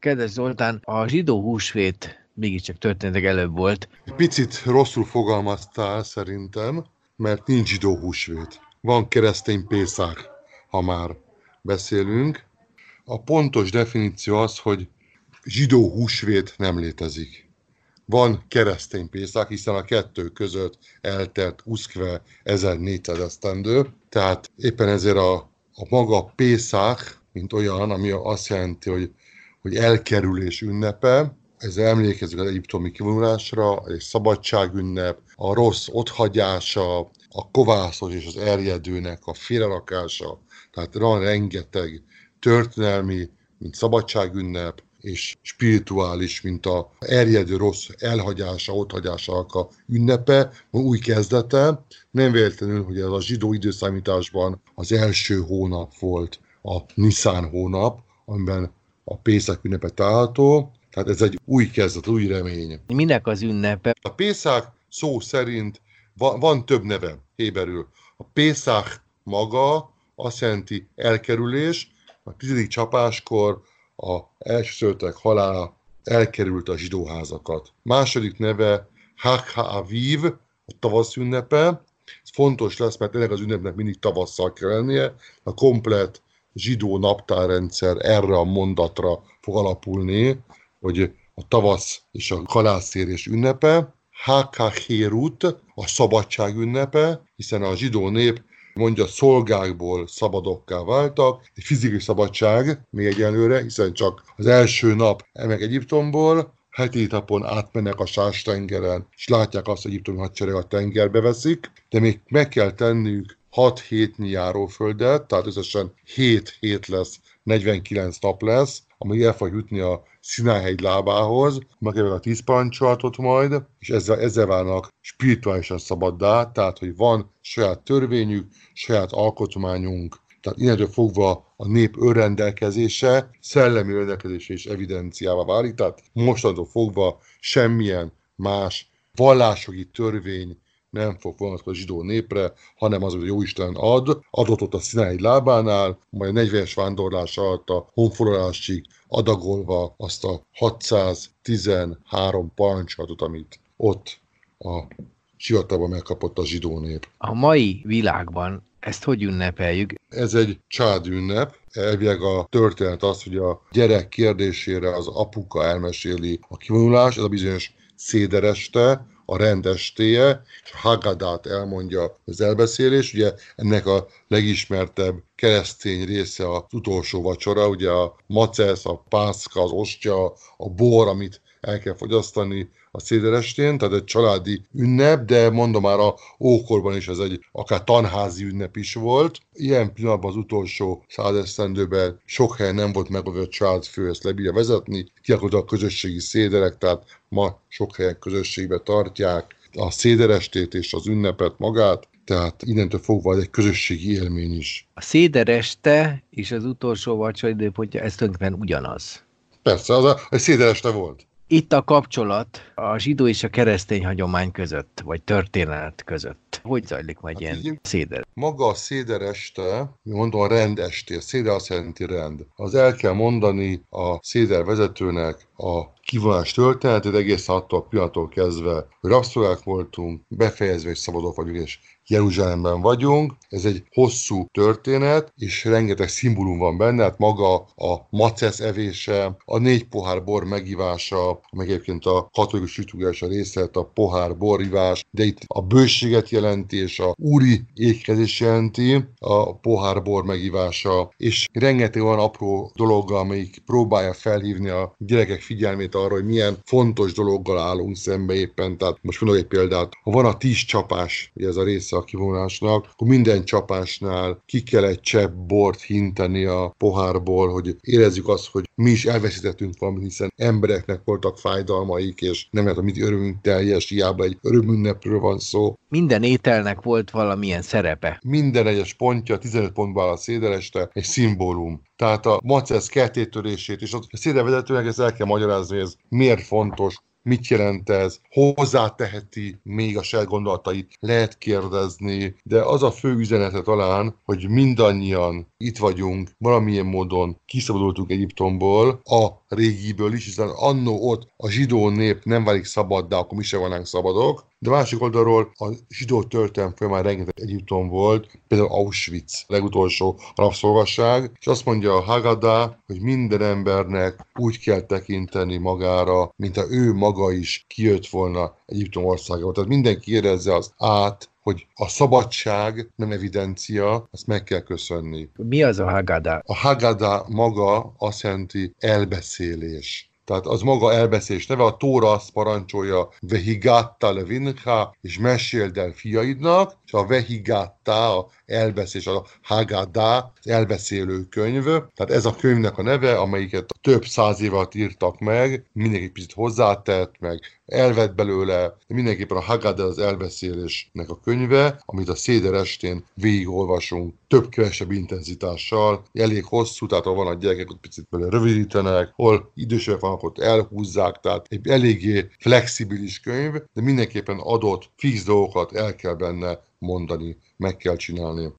Kedves Zoltán, a zsidó húsvét mégiscsak történetek előbb volt. Picit rosszul fogalmaztál szerintem, mert nincs zsidó húsvét. Van keresztény pészák, ha már beszélünk. A pontos definíció az, hogy zsidó húsvét nem létezik. Van keresztény pészák, hiszen a kettő között eltelt 1400 esztendő, tehát éppen ezért a, a maga pészák, mint olyan, ami azt jelenti, hogy, hogy elkerülés ünnepe, ez emlékezik az egyiptomi kivonulásra, egy szabadságünnep, a rossz otthagyása, a kovászos és az erjedőnek a félrerakása, tehát van rengeteg történelmi, mint szabadságünnep, és spirituális, mint a erjedő rossz elhagyása, otthagyásának a ünnepe, új kezdete. Nem véletlenül, hogy ez a zsidó időszámításban az első hónap volt a Niszán hónap, amiben a Pészak ünnepe található, tehát ez egy új kezdet, új remény. Minek az ünnepe? A Pészák szó szerint van, van több neve héberül. A Pészák maga azt jelenti elkerülés, a tizedik csapáskor a elsőszöltek halála elkerült a zsidóházakat. Második neve Hakha Aviv, a tavasz ünnepe. Ez fontos lesz, mert ennek az ünnepnek mindig tavasszal kell lennie. A komplet zsidó naptárrendszer erre a mondatra fog alapulni, hogy a tavasz és a kalászérés ünnepe. Hakahérut, a szabadság ünnepe, hiszen a zsidó nép mondja, szolgákból szabadokká váltak, egy fizikai szabadság még egyelőre, hiszen csak az első nap emek Egyiptomból, heti napon átmennek a Sás-tengeren, és látják azt, hogy Egyiptomi hadsereg a tengerbe veszik, de még meg kell tenniük 6 hétnyi járóföldet, tehát összesen 7 hét lesz, 49 nap lesz, amíg el fog jutni a Szináhegy lábához, megjövök a tíz parancsolatot majd, és ezzel, ezzel válnak spirituálisan szabaddá, tehát hogy van saját törvényük, saját alkotmányunk, tehát innentől fogva a nép önrendelkezése, szellemi önrendelkezése és evidenciával válik, tehát mostantól fogva semmilyen más vallásogi törvény nem fog vonatkozni a zsidó népre, hanem az, hogy Jóisten ad, adott ott a Szinály lábánál, majd a 40-es vándorlás alatt a honfoglalásig adagolva azt a 613 parancsolatot, amit ott a sivatagban megkapott a zsidó nép. A mai világban ezt hogy ünnepeljük? Ez egy ünnep. Elvileg a történet az, hogy a gyerek kérdésére az apuka elmeséli a kivonulás, ez a bizonyos szédereste, a rendestéje, és a Haggadát elmondja az elbeszélés. Ugye ennek a legismertebb keresztény része az utolsó vacsora, ugye a macesz, a pászka, az ostya, a bor, amit el kell fogyasztani a széderestén, tehát egy családi ünnep, de mondom már a ókorban is ez egy akár tanházi ünnep is volt. Ilyen pillanatban az utolsó százesztendőben sok helyen nem volt meg, hogy a családfő ezt lebírja vezetni, kiakodtak a közösségi széderek, tehát ma sok helyen közösségbe tartják a széderestét és az ünnepet magát, tehát innentől fogva egy közösségi élmény is. A szédereste és az utolsó vacsora időpontja, ez tulajdonképpen ugyanaz. Persze, az a, a szédereste volt itt a kapcsolat a zsidó és a keresztény hagyomány között, vagy történet között. Hogy zajlik majd hát ilyen széder? Maga a széder este, mondom a rend esté, a széder azt jelenti rend. Az el kell mondani a széder vezetőnek a kivonás történetét egészen attól a pillanattól kezdve, hogy rabszolgák voltunk, befejezve és szabadok vagyunk, és Jeruzsálemben vagyunk. Ez egy hosszú történet, és rengeteg szimbólum van benne, hát maga a macesz evése, a négy pohár bor megívása, meg egyébként a katolikus sütugás a része, a pohár borivás, de itt a bőséget jelenti, és a úri étkezés jelenti, a pohár bor megívása, és rengeteg olyan apró dologgal, amelyik próbálja felhívni a gyerekek figyelmét arra, hogy milyen fontos dologgal állunk szembe éppen. Tehát most mondok egy példát, ha van a tíz csapás, ugye ez a része a kivonásnak, akkor minden csapásnál ki kell egy csepp bort hinteni a pohárból, hogy érezzük azt, hogy mi is elveszítettünk valamit, hiszen embereknek voltak fájdalmaik, és nem lehet a mi örömünk teljes, hiába egy örömünnepről van szó. Minden ételnek volt valamilyen szerepe. Minden egyes pontja, 15 pontban a szédereste, egy szimbólum. Tehát a macesz kertétörését, és a szédervezetőnek ezt el kell magyarázni, hogy ez miért fontos, mit jelent ez, hozzáteheti még a saját gondolatait, lehet kérdezni, de az a fő üzenete talán, hogy mindannyian itt vagyunk, valamilyen módon kiszabadultunk Egyiptomból, a régiből is, hiszen annó ott a zsidó nép nem válik szabad, de akkor mi se vanánk szabadok. De másik oldalról a zsidó történelem folyamán rengeteg Egyiptom volt, például Auschwitz, legutolsó rabszolgasság, és azt mondja a Haggadah, hogy minden embernek úgy kell tekinteni magára, mint ha ő maga is kijött volna Egyiptom országába. Tehát mindenki érezze az át, hogy a szabadság nem evidencia, azt meg kell köszönni. Mi az a Haggadah? A Haggadah maga azt jelenti elbeszélés. Tehát az maga elbeszélés neve, a Tóra azt parancsolja vehigatta levinha, és meséld el fiaidnak, és a vehigatta, a elbeszélés, a Haggadah, az elbeszélő könyv. Tehát ez a könyvnek a neve, amelyiket több száz év alatt írtak meg, mindenki picit hozzátett, meg elvett belőle, de mindenképpen a Haggadah az elbeszélésnek a könyve, amit a széder estén végigolvasunk több-kevesebb intenzitással, elég hosszú, tehát ha van a gyerekek, ott picit belőle rövidítenek, hol idősek vannak, ott elhúzzák, tehát egy eléggé flexibilis könyv, de mindenképpen adott fix dolgokat el kell benne mondani, meg kell csinálni.